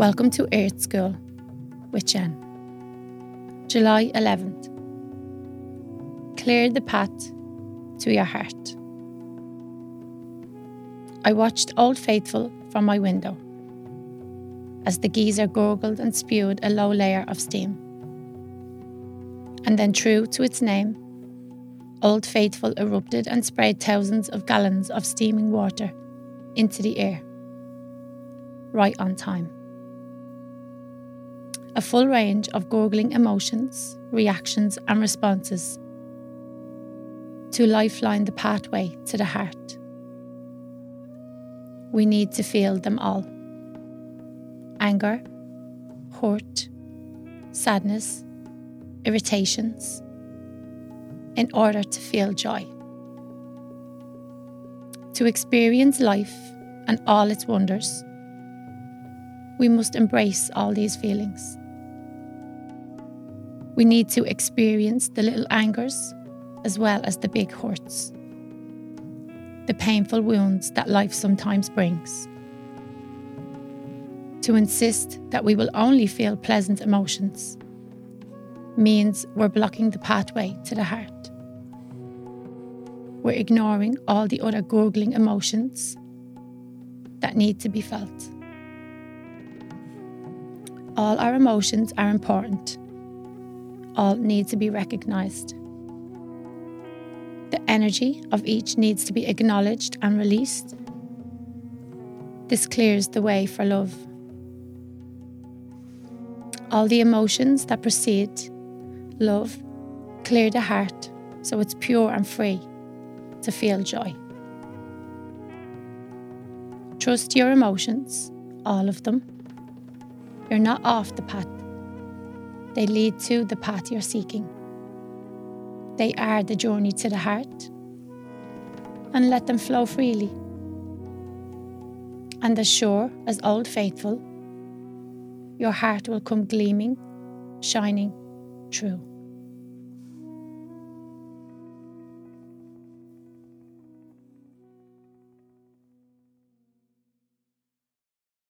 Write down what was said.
Welcome to Earth School with Jen. July 11th. Clear the path to your heart. I watched Old Faithful from my window as the geyser gurgled and spewed a low layer of steam. And then, true to its name, Old Faithful erupted and sprayed thousands of gallons of steaming water into the air, right on time. A full range of gurgling emotions, reactions, and responses to lifeline the pathway to the heart. We need to feel them all anger, hurt, sadness, irritations, in order to feel joy. To experience life and all its wonders, we must embrace all these feelings. We need to experience the little angers as well as the big hurts, the painful wounds that life sometimes brings. To insist that we will only feel pleasant emotions means we're blocking the pathway to the heart. We're ignoring all the other gurgling emotions that need to be felt. All our emotions are important. All need to be recognized. The energy of each needs to be acknowledged and released. This clears the way for love. All the emotions that precede love clear the heart so it's pure and free to feel joy. Trust your emotions, all of them. You're not off the path, they lead to the path you're seeking. They are the journey to the heart. And let them flow freely. And as sure as old faithful, your heart will come gleaming, shining true.